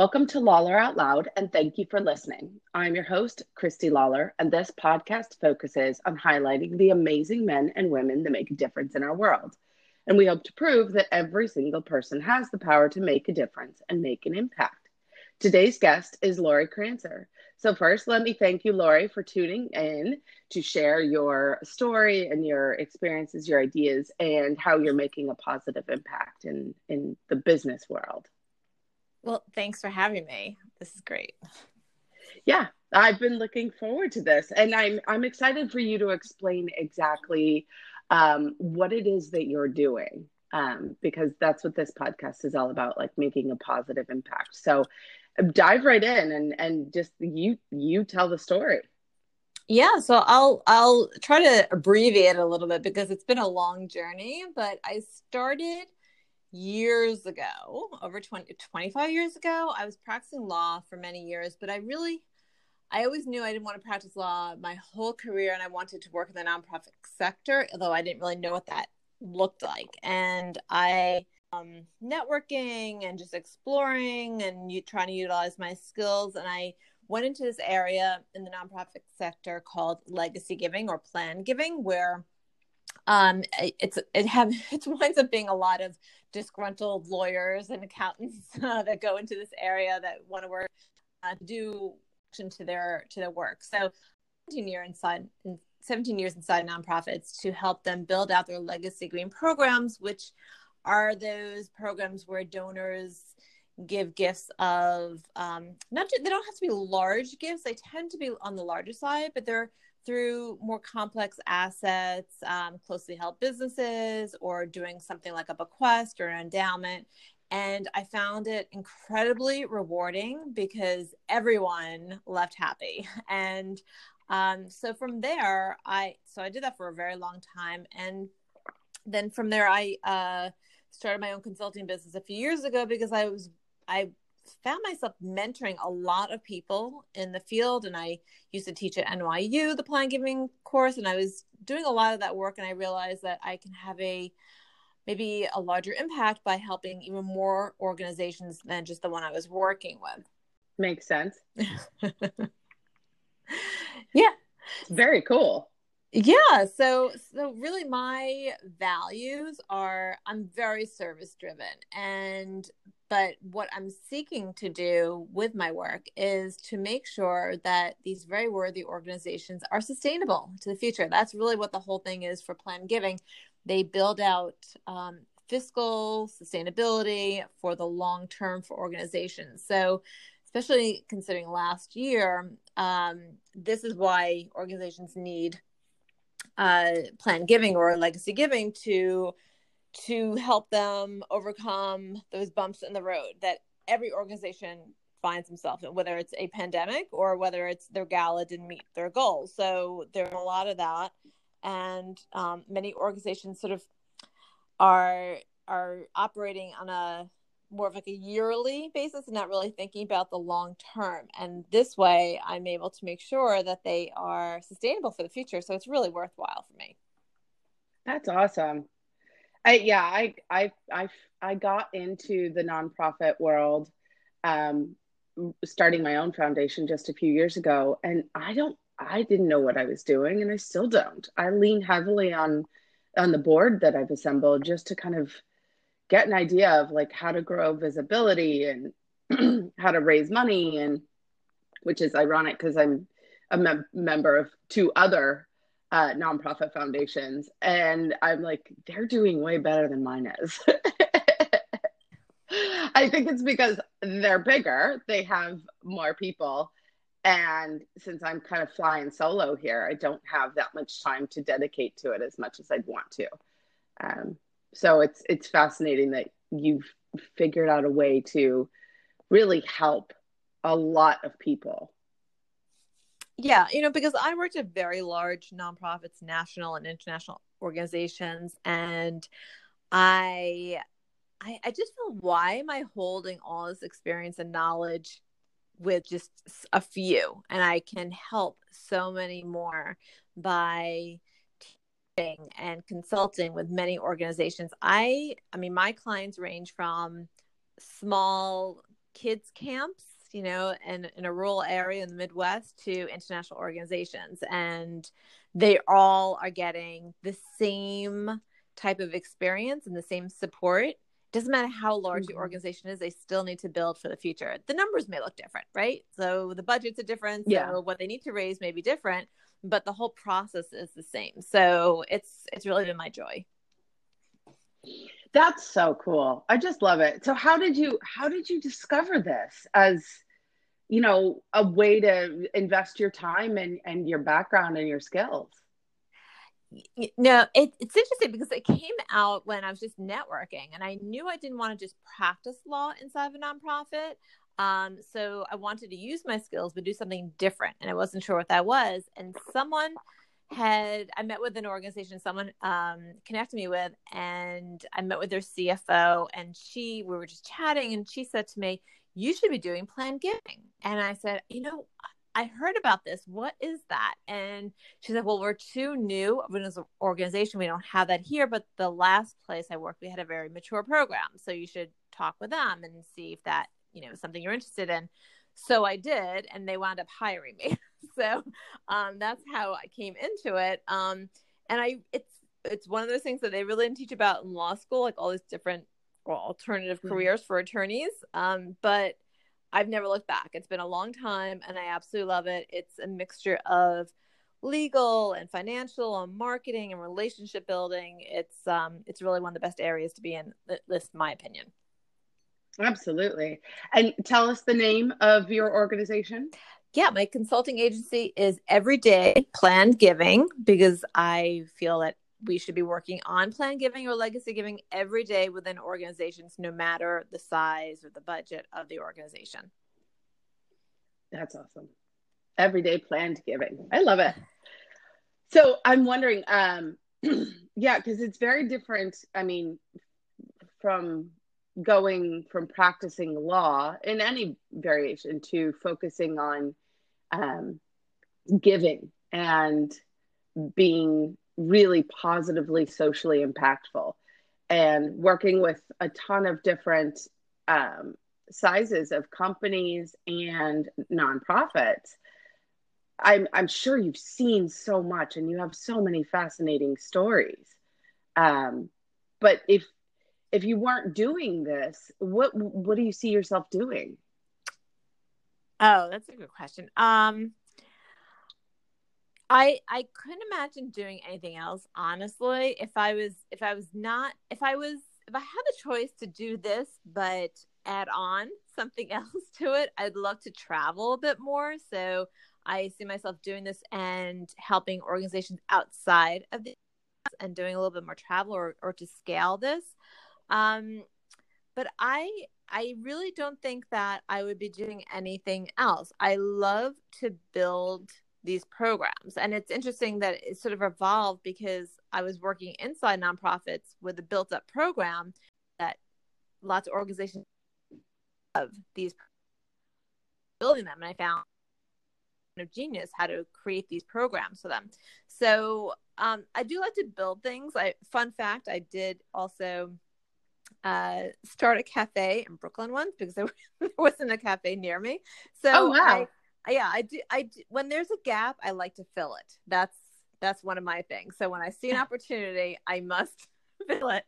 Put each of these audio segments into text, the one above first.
Welcome to Lawler Out Loud, and thank you for listening. I'm your host, Christy Lawler, and this podcast focuses on highlighting the amazing men and women that make a difference in our world. And we hope to prove that every single person has the power to make a difference and make an impact. Today's guest is Lori Krancer. So, first, let me thank you, Lori, for tuning in to share your story and your experiences, your ideas, and how you're making a positive impact in, in the business world. Well, thanks for having me. This is great. Yeah, I've been looking forward to this, and I'm I'm excited for you to explain exactly um, what it is that you're doing, um, because that's what this podcast is all about, like making a positive impact. So, dive right in and and just you you tell the story. Yeah, so I'll I'll try to abbreviate a little bit because it's been a long journey, but I started years ago, over 20, 25 years ago. I was practicing law for many years, but I really, I always knew I didn't want to practice law my whole career and I wanted to work in the nonprofit sector, although I didn't really know what that looked like. And I, um, networking and just exploring and you trying to utilize my skills. And I went into this area in the nonprofit sector called legacy giving or plan giving, where um, it's it have it winds up being a lot of disgruntled lawyers and accountants uh, that go into this area that want to work uh, do action to their to their work. So, 17 years inside, 17 years inside nonprofits to help them build out their legacy green programs, which are those programs where donors give gifts of um, not just, they don't have to be large gifts. They tend to be on the larger side, but they're through more complex assets, um, closely held businesses, or doing something like a bequest or an endowment. And I found it incredibly rewarding because everyone left happy. And um, so from there, I so I did that for a very long time, and then from there, I uh, started my own consulting business a few years ago because I was I found myself mentoring a lot of people in the field and i used to teach at nyu the plan giving course and i was doing a lot of that work and i realized that i can have a maybe a larger impact by helping even more organizations than just the one i was working with. Makes sense. Yeah. Very cool. Yeah so so really my values are i'm very service driven and but what I'm seeking to do with my work is to make sure that these very worthy organizations are sustainable to the future. That's really what the whole thing is for Plan Giving. They build out um, fiscal sustainability for the long term for organizations. So, especially considering last year, um, this is why organizations need uh, Plan Giving or Legacy Giving to to help them overcome those bumps in the road that every organization finds themselves in, whether it's a pandemic or whether it's their gala didn't meet their goals. So there's a lot of that, and um, many organizations sort of are are operating on a more of like a yearly basis and not really thinking about the long term. And this way, I'm able to make sure that they are sustainable for the future. So it's really worthwhile for me. That's awesome. I, yeah, I, I, I, I got into the nonprofit world, um, starting my own foundation just a few years ago, and I don't, I didn't know what I was doing, and I still don't. I lean heavily on, on the board that I've assembled just to kind of get an idea of like how to grow visibility and how to raise money, and which is ironic because I'm a mem- member of two other uh, nonprofit foundations, and I'm like, they're doing way better than mine is. I think it's because they're bigger, they have more people. And since I'm kind of flying solo here, I don't have that much time to dedicate to it as much as I'd want to. Um, so it's it's fascinating that you've figured out a way to really help a lot of people yeah, you know, because I worked at very large nonprofits, national and international organizations, and I, I, I just feel why am I holding all this experience and knowledge with just a few, and I can help so many more by teaching and consulting with many organizations. I, I mean, my clients range from small kids camps you know in, in a rural area in the midwest to international organizations. And they all are getting the same type of experience and the same support. Doesn't matter how large mm-hmm. the organization is they still need to build for the future. The numbers may look different right? So the budgets are different. So yeah. what they need to raise may be different but the whole process is the same. So it's it's really been my joy that's so cool i just love it so how did you how did you discover this as you know a way to invest your time and and your background and your skills no, it, it's interesting because it came out when I was just networking, and I knew I didn't want to just practice law inside of a nonprofit. Um, so I wanted to use my skills, but do something different, and I wasn't sure what that was. And someone had I met with an organization, someone um, connected me with, and I met with their CFO, and she we were just chatting, and she said to me, "You should be doing planned giving." And I said, "You know, I heard about this. What is that? And she said, Well, we're too new of an organization. We don't have that here. But the last place I worked, we had a very mature program. So you should talk with them and see if that, you know, something you're interested in. So I did, and they wound up hiring me. so um, that's how I came into it. Um, and I, it's, it's one of those things that they really didn't teach about in law school, like all these different well, alternative mm-hmm. careers for attorneys. Um, but I've never looked back. It's been a long time and I absolutely love it. It's a mixture of legal and financial and marketing and relationship building. It's um it's really one of the best areas to be in, at least my opinion. Absolutely. And tell us the name of your organization. Yeah, my consulting agency is Everyday Planned Giving because I feel that we should be working on plan giving or legacy giving every day within organizations, no matter the size or the budget of the organization. That's awesome. Everyday planned giving. I love it. So I'm wondering, um, yeah, because it's very different. I mean, from going from practicing law in any variation to focusing on um, giving and being really positively socially impactful and working with a ton of different um, sizes of companies and nonprofits I'm, I'm sure you've seen so much and you have so many fascinating stories. Um, but if if you weren't doing this what what do you see yourself doing oh that's a good question. Um I I couldn't imagine doing anything else honestly if I was if I was not if I was if I had the choice to do this but add on something else to it I'd love to travel a bit more. So I see myself doing this and helping organizations outside of the and doing a little bit more travel or, or to scale this. Um but I I really don't think that I would be doing anything else I love to build these programs. And it's interesting that it sort of evolved because I was working inside nonprofits with a built up program that lots of organizations of these building them. And I found of genius how to create these programs for them. So um, I do like to build things. I fun fact, I did also uh, start a cafe in Brooklyn once because there, wasn't a cafe near me. So oh, wow. I, yeah i do i do, when there's a gap i like to fill it that's that's one of my things so when i see an opportunity i must fill it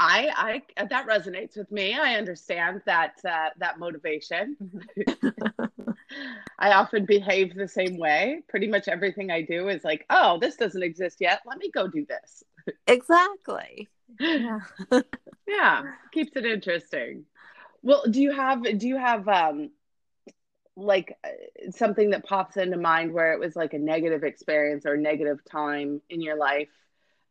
I, I that resonates with me. I understand that uh, that motivation. I often behave the same way. Pretty much everything I do is like, oh, this doesn't exist yet. Let me go do this. Exactly. Yeah. yeah, keeps it interesting. Well, do you have do you have um like uh, something that pops into mind where it was like a negative experience or negative time in your life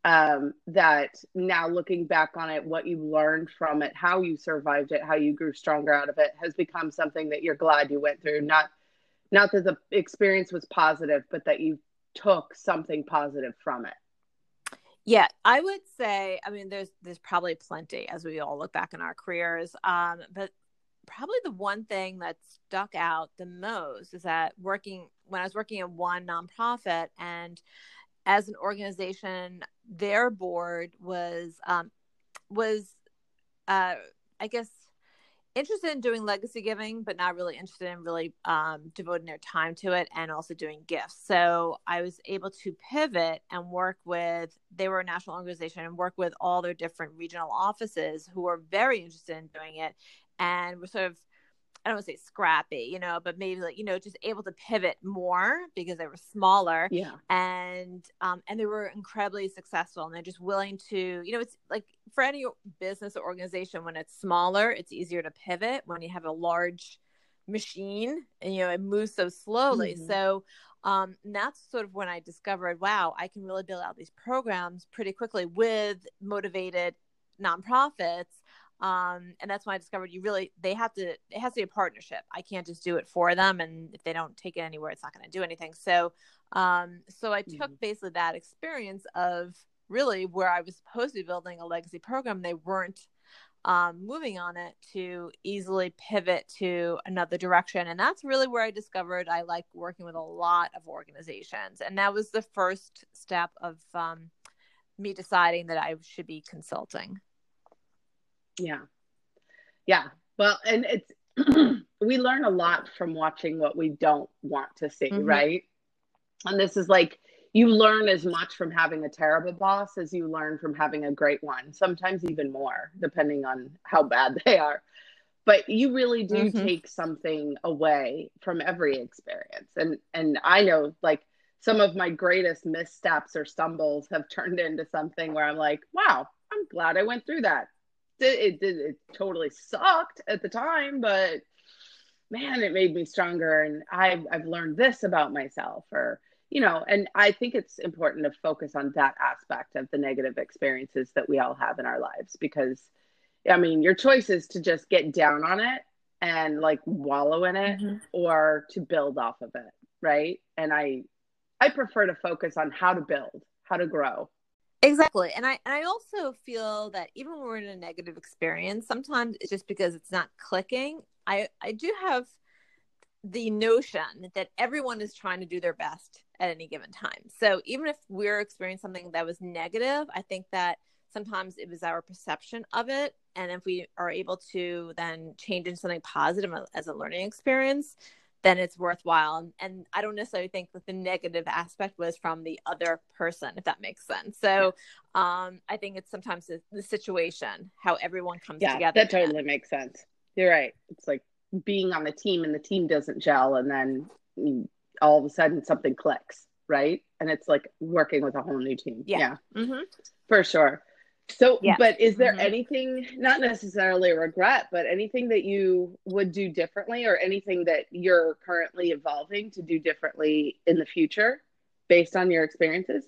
um, that now looking back on it what you learned from it how you survived it how you grew stronger out of it has become something that you're glad you went through not not that the experience was positive but that you took something positive from it yeah i would say i mean there's there's probably plenty as we all look back in our careers um, but probably the one thing that stuck out the most is that working when I was working in one nonprofit and as an organization, their board was um, was uh, I guess interested in doing legacy giving, but not really interested in really um, devoting their time to it and also doing gifts. So I was able to pivot and work with, they were a national organization and work with all their different regional offices who were very interested in doing it. And we're sort of I don't want to say scrappy, you know, but maybe like, you know, just able to pivot more because they were smaller. Yeah. And um and they were incredibly successful and they're just willing to, you know, it's like for any business or organization when it's smaller, it's easier to pivot when you have a large machine and you know it moves so slowly. Mm-hmm. So um, and that's sort of when I discovered, wow, I can really build out these programs pretty quickly with motivated nonprofits um, and that's when I discovered you really they have to it has to be a partnership. I can't just do it for them, and if they don't take it anywhere, it's not going to do anything. So, um, so I took mm-hmm. basically that experience of really where I was supposed to be building a legacy program, they weren't um, moving on it to easily pivot to another direction, and that's really where I discovered I like working with a lot of organizations, and that was the first step of um, me deciding that I should be consulting. Yeah. Yeah. Well, and it's, we learn a lot from watching what we don't want to see, mm-hmm. right? And this is like, you learn as much from having a terrible boss as you learn from having a great one, sometimes even more, depending on how bad they are. But you really do mm-hmm. take something away from every experience. And and I know like some of my greatest missteps or stumbles have turned into something where I'm like, wow, I'm glad I went through that it, it, it totally sucked at the time, but man, it made me stronger. And I've, I've learned this about myself or, you know, and I think it's important to focus on that aspect of the negative experiences that we all have in our lives because, I mean, your choice is to just get down on it and like wallow in it mm-hmm. or to build off of it. Right. And I, I prefer to focus on how to build, how to grow, Exactly. And I and I also feel that even when we're in a negative experience, sometimes it's just because it's not clicking. I I do have the notion that everyone is trying to do their best at any given time. So even if we're experiencing something that was negative, I think that sometimes it was our perception of it and if we are able to then change into something positive as a learning experience then it's worthwhile. And, and, I don't necessarily think that the negative aspect was from the other person, if that makes sense. So um, I think it's sometimes the, the situation, how everyone comes yeah, together. That totally makes sense. You're right. It's like being on the team and the team doesn't gel, and then all of a sudden something clicks, right? And it's like working with a whole new team. Yeah, yeah. Mm-hmm. for sure. So, yeah. but is there mm-hmm. anything, not necessarily regret, but anything that you would do differently or anything that you're currently evolving to do differently in the future based on your experiences?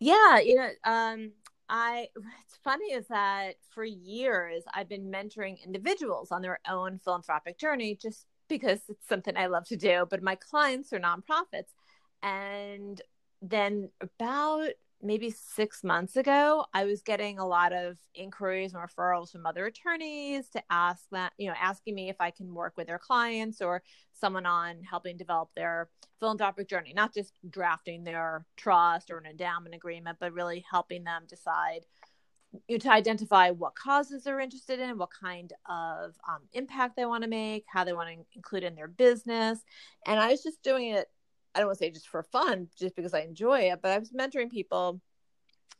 Yeah, you know, um, I, what's funny is that for years I've been mentoring individuals on their own philanthropic journey just because it's something I love to do, but my clients are nonprofits. And then about maybe six months ago, I was getting a lot of inquiries and referrals from other attorneys to ask that, you know, asking me if I can work with their clients or someone on helping develop their philanthropic journey, not just drafting their trust or an endowment agreement, but really helping them decide you know, to identify what causes they're interested in, what kind of um, impact they want to make, how they want to include in their business. And I was just doing it I don't want to say just for fun, just because I enjoy it, but I was mentoring people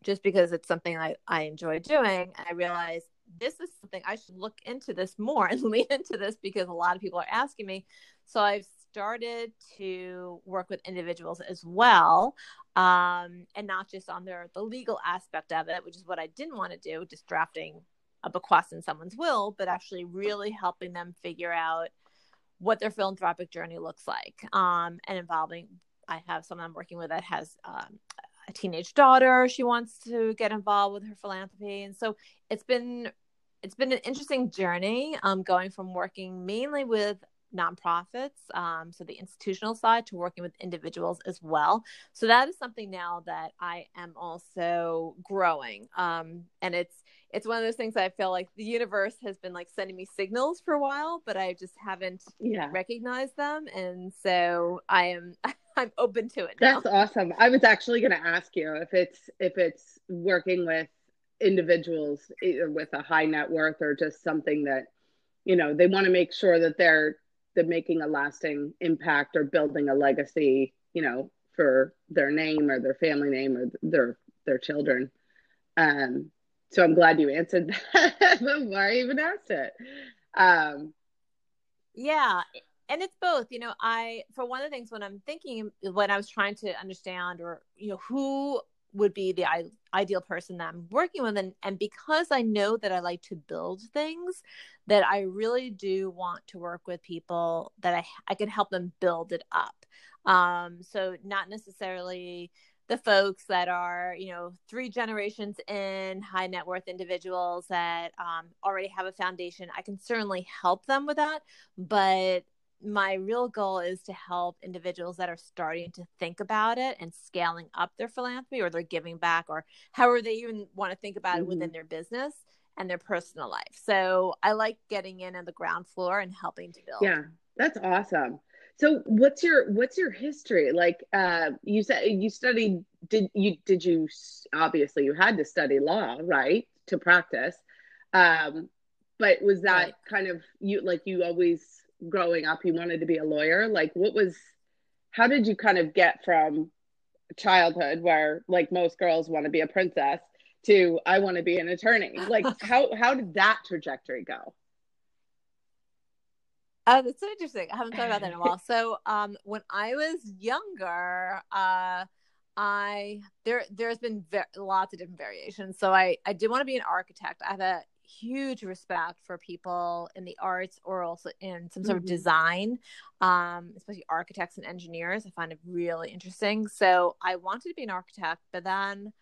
just because it's something I, I enjoy doing. I realized this is something I should look into this more and lean into this because a lot of people are asking me. So I've started to work with individuals as well um, and not just on their the legal aspect of it which is what i didn't want to do just drafting a bequest in someone's will but actually really helping them figure out what their philanthropic journey looks like um, and involving i have someone i'm working with that has um, a teenage daughter she wants to get involved with her philanthropy and so it's been it's been an interesting journey um, going from working mainly with nonprofits, um, so the institutional side, to working with individuals as well. So that is something now that I am also growing, um, and it's it's one of those things I feel like the universe has been like sending me signals for a while, but I just haven't yeah. recognized them, and so I am. I'm open to it. Now. That's awesome. I was actually going to ask you if it's if it's working with individuals with a high net worth or just something that you know they want to make sure that they're they're making a lasting impact or building a legacy you know for their name or their family name or their their children um so i'm glad you answered that before i even asked it um yeah and it's both you know i for one of the things when i'm thinking when i was trying to understand or you know who would be the ideal person that I'm working with. And, and because I know that I like to build things, that I really do want to work with people that I, I can help them build it up. Um, so not necessarily the folks that are, you know, three generations in high net worth individuals that um, already have a foundation. I can certainly help them with that, but my real goal is to help individuals that are starting to think about it and scaling up their philanthropy or their giving back or however they even want to think about mm-hmm. it within their business and their personal life. So I like getting in on the ground floor and helping to build. Yeah, that's awesome. So what's your what's your history? Like uh you said you studied did you did you obviously you had to study law, right? To practice. Um but was that right. kind of you like you always growing up you wanted to be a lawyer like what was how did you kind of get from childhood where like most girls want to be a princess to i want to be an attorney like how how did that trajectory go Oh, that's so interesting. I haven't thought about that in a while. So, um, when I was younger, uh, I there there's been ve- lots of different variations. So I I did want to be an architect. I have a huge respect for people in the arts or also in some sort mm-hmm. of design, um, especially architects and engineers. I find it really interesting. So I wanted to be an architect, but then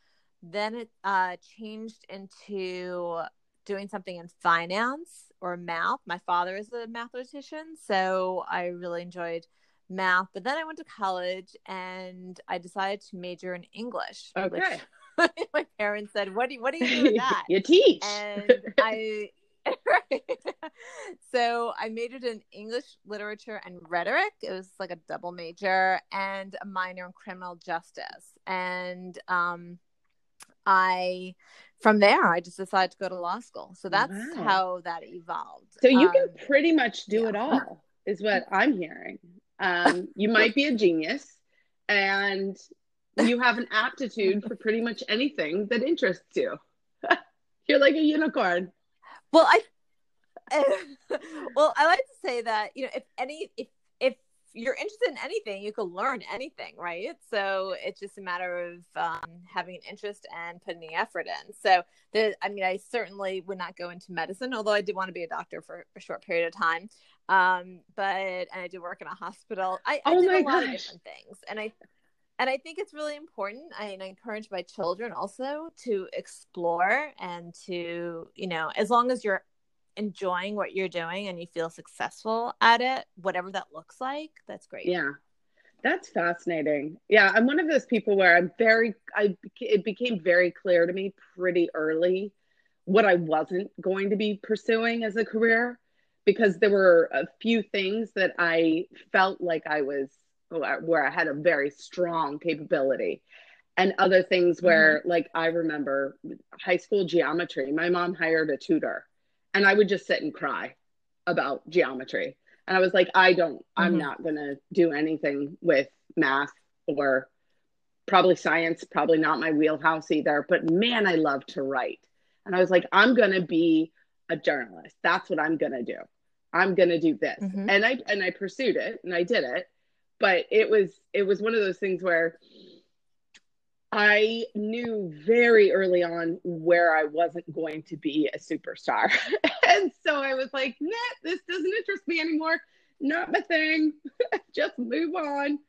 then it uh, changed into doing something in finance or math. My father is a mathematician, so I really enjoyed math. But then I went to college and I decided to major in English. Okay. My parents said, "What do you, what do you do with that?" you teach. And I right. so I majored in English literature and rhetoric. It was like a double major and a minor in criminal justice. And um, I, from there, I just decided to go to law school. So that's wow. how that evolved. So you um, can pretty much do yeah. it all, is what I'm hearing. Um, you might be a genius, and you have an aptitude for pretty much anything that interests you. You're like a unicorn. Well, I well, I like to say that you know if any if if you're interested in anything, you can learn anything, right? So it's just a matter of um, having an interest and putting the effort in. So the, I mean, I certainly would not go into medicine, although I did want to be a doctor for a short period of time. Um, but and I did work in a hospital. I, I oh did a lot gosh. of different things, and I and I think it's really important. I, I, encourage my children also to explore and to, you know, as long as you're enjoying what you're doing and you feel successful at it, whatever that looks like, that's great. Yeah. That's fascinating. Yeah, I'm one of those people where I'm very I it became very clear to me pretty early what I wasn't going to be pursuing as a career because there were a few things that I felt like I was where I had a very strong capability and other things where mm-hmm. like I remember high school geometry my mom hired a tutor and I would just sit and cry about geometry. And I was like I don't mm-hmm. I'm not going to do anything with math or probably science probably not my wheelhouse either. But man I love to write. And I was like I'm going to be a journalist. That's what I'm going to do. I'm going to do this. Mm-hmm. and I and I pursued it and I did it. But it was it was one of those things where I knew very early on where I wasn't going to be a superstar. and so I was like, nah, this doesn't interest me anymore. Not my thing. Just move on.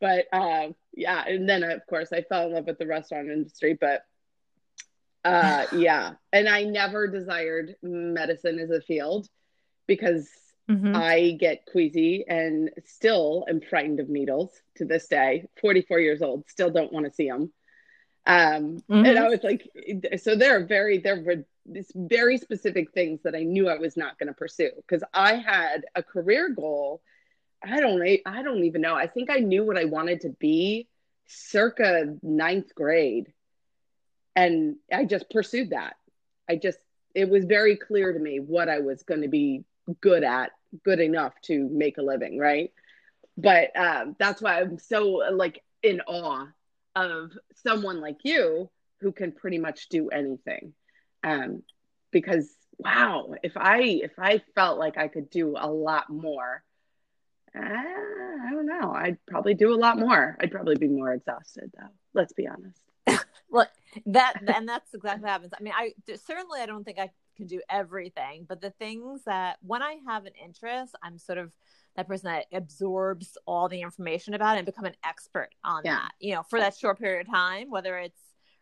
But uh, yeah, and then of course I fell in love with the restaurant industry. But uh, yeah, and I never desired medicine as a field because Mm-hmm. I get queasy and still am frightened of needles to this day. 44 years old, still don't want to see them. Um, mm-hmm. And I was like, so there are very, there were these very specific things that I knew I was not going to pursue because I had a career goal. I don't, I don't even know. I think I knew what I wanted to be circa ninth grade. And I just pursued that. I just, it was very clear to me what I was going to be good at, good enough to make a living, right? But um, that's why I'm so like in awe of someone like you who can pretty much do anything. Um, because wow, if I if I felt like I could do a lot more, uh, I don't know. I'd probably do a lot more. I'd probably be more exhausted though. Let's be honest. well, that and that's exactly what happens. I mean, I certainly I don't think I can do everything, but the things that when I have an interest, I'm sort of that person that absorbs all the information about it and become an expert on yeah. that. You know, for that short period of time, whether it's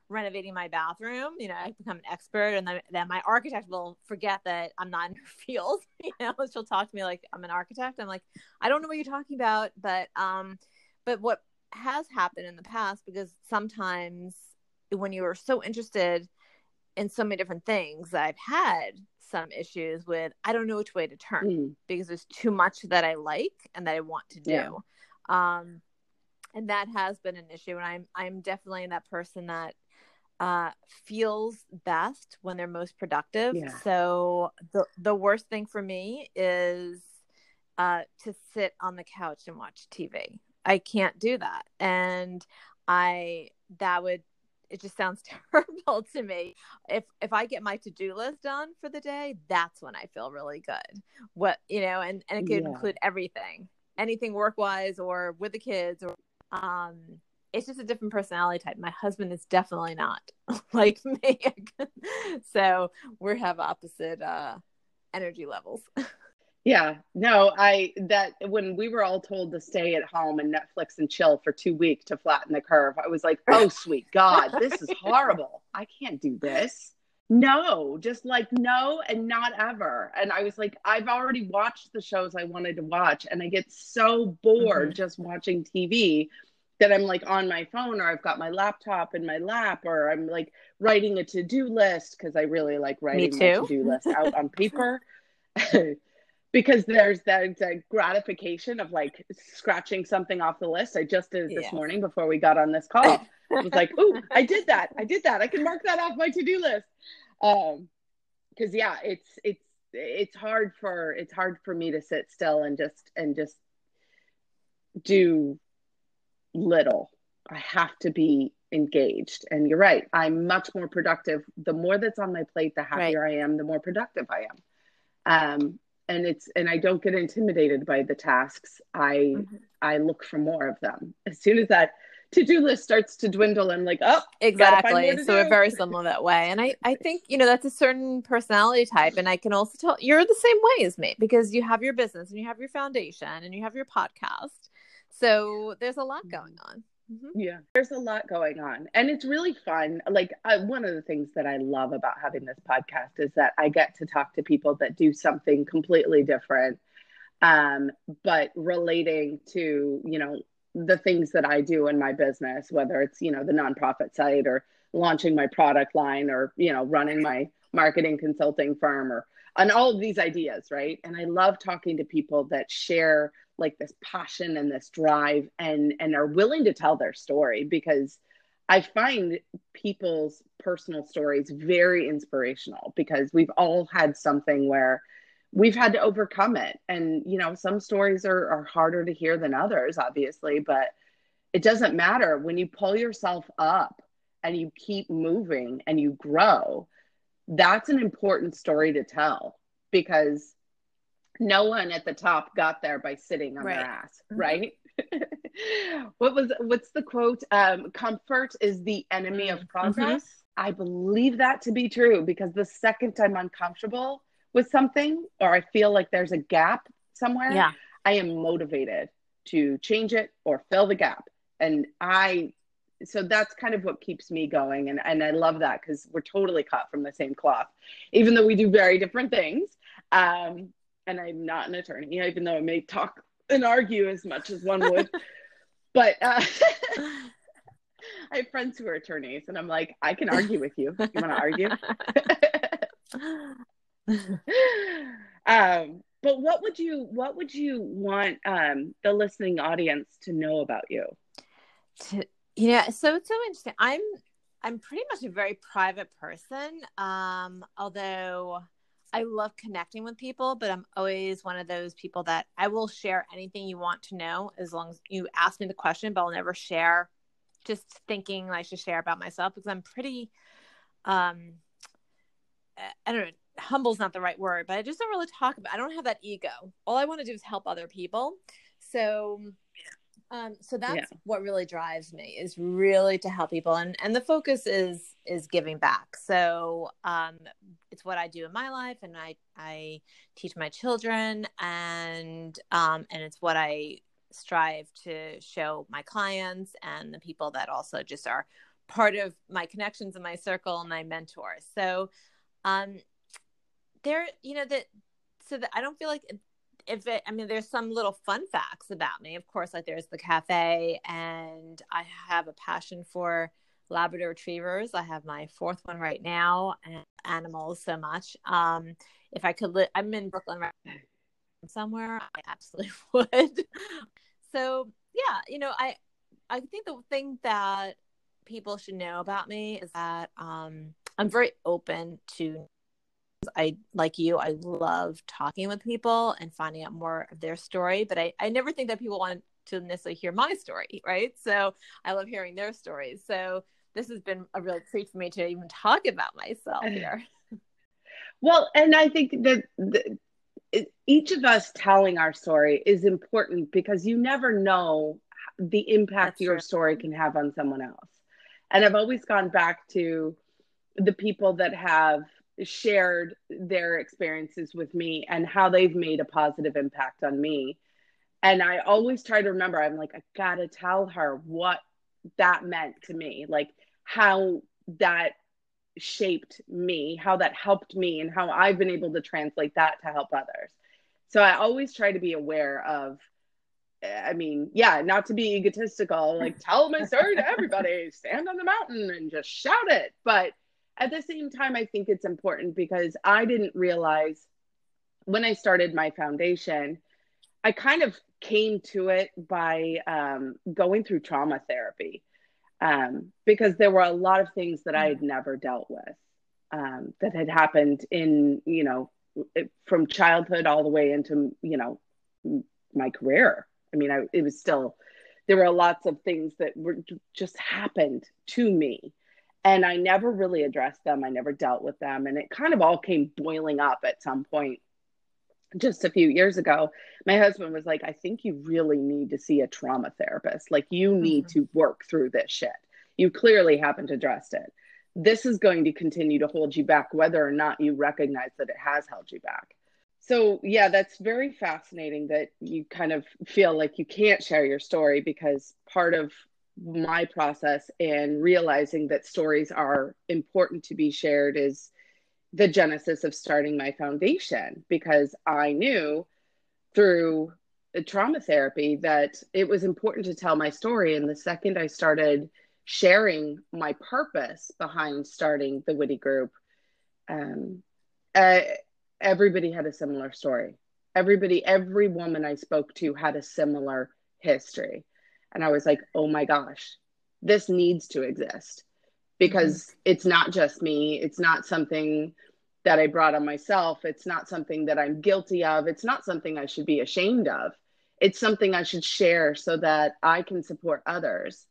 renovating my bathroom, you know, I become an expert, and then, then my architect will forget that I'm not in her field. You know, she'll talk to me like I'm an architect. I'm like, I don't know what you're talking about, but um, but what has happened in the past because sometimes when you are so interested in so many different things, I've had some issues with I don't know which way to turn mm. because there's too much that I like and that I want to do. Yeah. Um, and that has been an issue. And I'm I'm definitely that person that uh, feels best when they're most productive. Yeah. So the the worst thing for me is uh, to sit on the couch and watch TV. I can't do that, and I that would it just sounds terrible to me. If if I get my to do list done for the day, that's when I feel really good. What you know, and and it could yeah. include everything, anything work wise or with the kids or um. It's just a different personality type. My husband is definitely not like me, so we have opposite uh, energy levels. Yeah, no, I that when we were all told to stay at home and Netflix and chill for two weeks to flatten the curve, I was like, oh, sweet God, this is horrible. I can't do this. No, just like no and not ever. And I was like, I've already watched the shows I wanted to watch, and I get so bored mm-hmm. just watching TV that I'm like on my phone or I've got my laptop in my lap or I'm like writing a to do list because I really like writing my to do list out on paper. because there's that, that, gratification of like scratching something off the list. I just did it this yeah. morning before we got on this call. I was like, "Ooh, I did that! I did that! I can mark that off my to do list." Um, because yeah, it's it's it's hard for it's hard for me to sit still and just and just do little. I have to be engaged. And you're right. I'm much more productive. The more that's on my plate, the happier right. I am. The more productive I am. Um, and it's and I don't get intimidated by the tasks. I mm-hmm. I look for more of them. As soon as that to-do list starts to dwindle, I'm like, oh, exactly. So do. we're very similar that way. And I I think you know that's a certain personality type, and I can also tell you're the same way as me because you have your business and you have your foundation and you have your podcast. So there's a lot going mm-hmm. on. Mm-hmm. Yeah, there's a lot going on, and it's really fun. Like one of the things that I love about having this podcast is that I get to talk to people that do something completely different, um, but relating to you know the things that I do in my business, whether it's you know the nonprofit site or launching my product line or you know running my marketing consulting firm or and all of these ideas, right? And I love talking to people that share like this passion and this drive and and are willing to tell their story because I find people's personal stories very inspirational because we've all had something where we've had to overcome it. And, you know, some stories are, are harder to hear than others, obviously, but it doesn't matter. When you pull yourself up and you keep moving and you grow, that's an important story to tell because no one at the top got there by sitting on right. their ass, mm-hmm. right? what was what's the quote? Um, comfort is the enemy of mm-hmm. progress. Mm-hmm. I believe that to be true because the second I'm uncomfortable with something or I feel like there's a gap somewhere, yeah. I am motivated to change it or fill the gap. And I so that's kind of what keeps me going and, and i love that because we're totally cut from the same cloth even though we do very different things um, and I'm not an attorney, even though I may talk and argue as much as one would. but uh, I have friends who are attorneys, and I'm like, I can argue with you. You want to argue? um, but what would you what would you want um, the listening audience to know about you? To, yeah, so it's so interesting. I'm I'm pretty much a very private person. Um, although I love connecting with people, but I'm always one of those people that I will share anything you want to know as long as you ask me the question, but I'll never share just thinking I should share about myself because I'm pretty um I don't know, humble's not the right word, but I just don't really talk about I don't have that ego. All I want to do is help other people. So um, so that's yeah. what really drives me is really to help people and and the focus is is giving back so um, it's what i do in my life and i i teach my children and um, and it's what i strive to show my clients and the people that also just are part of my connections in my circle and my mentors so um there you know that so that i don't feel like if it, I mean, there's some little fun facts about me. Of course, like there's the cafe, and I have a passion for Labrador retrievers. I have my fourth one right now, and animals so much. Um, if I could live, I'm in Brooklyn right somewhere, I absolutely would. so yeah, you know, I I think the thing that people should know about me is that um, I'm very open to I like you, I love talking with people and finding out more of their story, but I, I never think that people want to necessarily hear my story, right? So I love hearing their stories. So this has been a real treat for me to even talk about myself here. Well, and I think that the, each of us telling our story is important because you never know the impact That's your true. story can have on someone else. And I've always gone back to the people that have shared their experiences with me and how they've made a positive impact on me. And I always try to remember, I'm like, I gotta tell her what that meant to me, like how that shaped me, how that helped me, and how I've been able to translate that to help others. So I always try to be aware of, I mean, yeah, not to be egotistical, like tell my story to everybody, stand on the mountain and just shout it. But at the same time, I think it's important because I didn't realize when I started my foundation, I kind of came to it by um, going through trauma therapy um, because there were a lot of things that I had never dealt with um, that had happened in, you know, from childhood all the way into, you know, my career. I mean, I, it was still, there were lots of things that were just happened to me and I never really addressed them. I never dealt with them. And it kind of all came boiling up at some point just a few years ago. My husband was like, I think you really need to see a trauma therapist. Like, you need mm-hmm. to work through this shit. You clearly haven't addressed it. This is going to continue to hold you back, whether or not you recognize that it has held you back. So, yeah, that's very fascinating that you kind of feel like you can't share your story because part of my process and realizing that stories are important to be shared is the genesis of starting my foundation because I knew through trauma therapy that it was important to tell my story. And the second I started sharing my purpose behind starting the Witty Group, um, uh, everybody had a similar story. Everybody, every woman I spoke to had a similar history. And I was like, oh my gosh, this needs to exist because mm-hmm. it's not just me. It's not something that I brought on myself. It's not something that I'm guilty of. It's not something I should be ashamed of. It's something I should share so that I can support others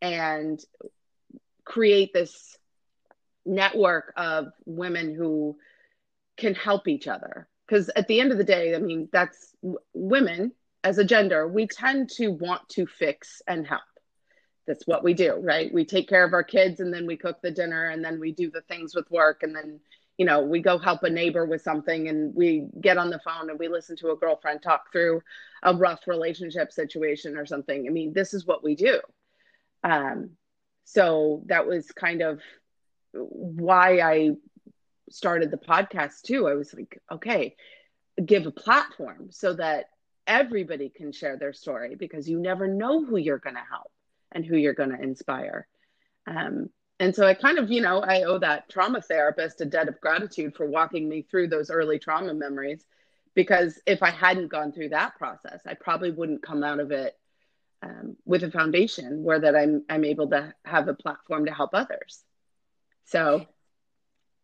and create this network of women who can help each other. Because at the end of the day, I mean, that's women as a gender, we tend to want to fix and help. That's what we do, right? We take care of our kids and then we cook the dinner and then we do the things with work and then, you know, we go help a neighbor with something and we get on the phone and we listen to a girlfriend talk through a rough relationship situation or something. I mean, this is what we do. Um, so that was kind of why I started the podcast too. I was like, okay, give a platform so that everybody can share their story because you never know who you're going to help and who you're going to inspire. Um, and so I kind of, you know, I owe that trauma therapist a debt of gratitude for walking me through those early trauma memories because if I hadn't gone through that process, I probably wouldn't come out of it um, with a foundation where that I'm I'm able to have a platform to help others. So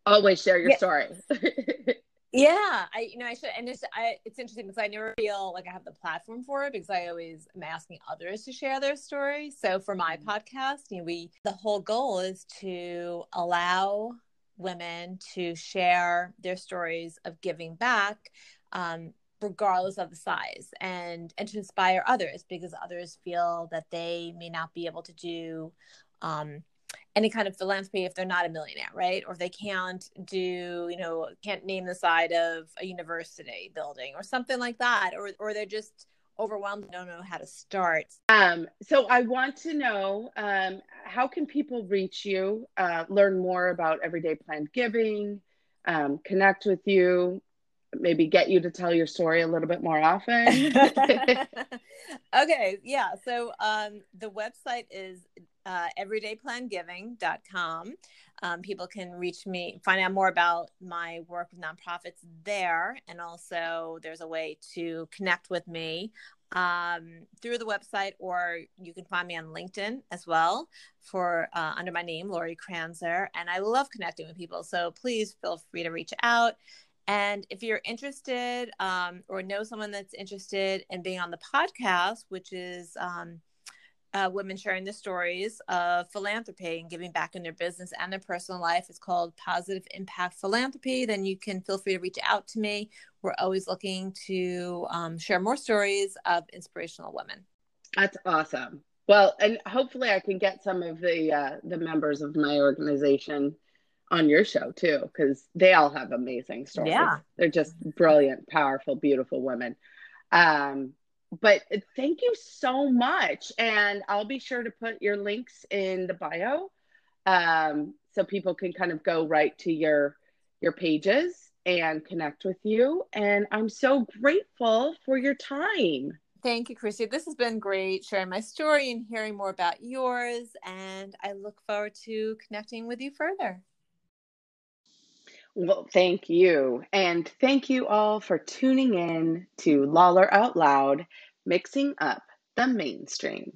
always share your yeah. story. Yeah, I you know I should and it's I it's interesting because I never feel like I have the platform for it because I always am asking others to share their stories. So for my mm-hmm. podcast, you know, we the whole goal is to allow women to share their stories of giving back um, regardless of the size and and to inspire others because others feel that they may not be able to do um, any kind of philanthropy if they're not a millionaire, right? Or if they can't do, you know, can't name the side of a university building or something like that, or or they're just overwhelmed and don't know how to start. Um, so I want to know um, how can people reach you, uh, learn more about everyday planned giving, um, connect with you, maybe get you to tell your story a little bit more often. okay, yeah. So um, the website is uh, everydayplannedgiving.com. Um, people can reach me, find out more about my work with nonprofits there. And also, there's a way to connect with me um, through the website, or you can find me on LinkedIn as well for uh, under my name, Lori Kranzer. And I love connecting with people. So please feel free to reach out. And if you're interested um, or know someone that's interested in being on the podcast, which is um, uh, women sharing the stories of philanthropy and giving back in their business and their personal life. It's called Positive Impact Philanthropy. Then you can feel free to reach out to me. We're always looking to um, share more stories of inspirational women. That's awesome. Well, and hopefully I can get some of the uh, the members of my organization on your show too, because they all have amazing stories. Yeah, they're just brilliant, powerful, beautiful women. Um, but thank you so much. And I'll be sure to put your links in the bio um, so people can kind of go right to your your pages and connect with you. And I'm so grateful for your time. Thank you, Christy. This has been great sharing my story and hearing more about yours. And I look forward to connecting with you further. Well, thank you. And thank you all for tuning in to Lawler Out Loud, mixing up the mainstream.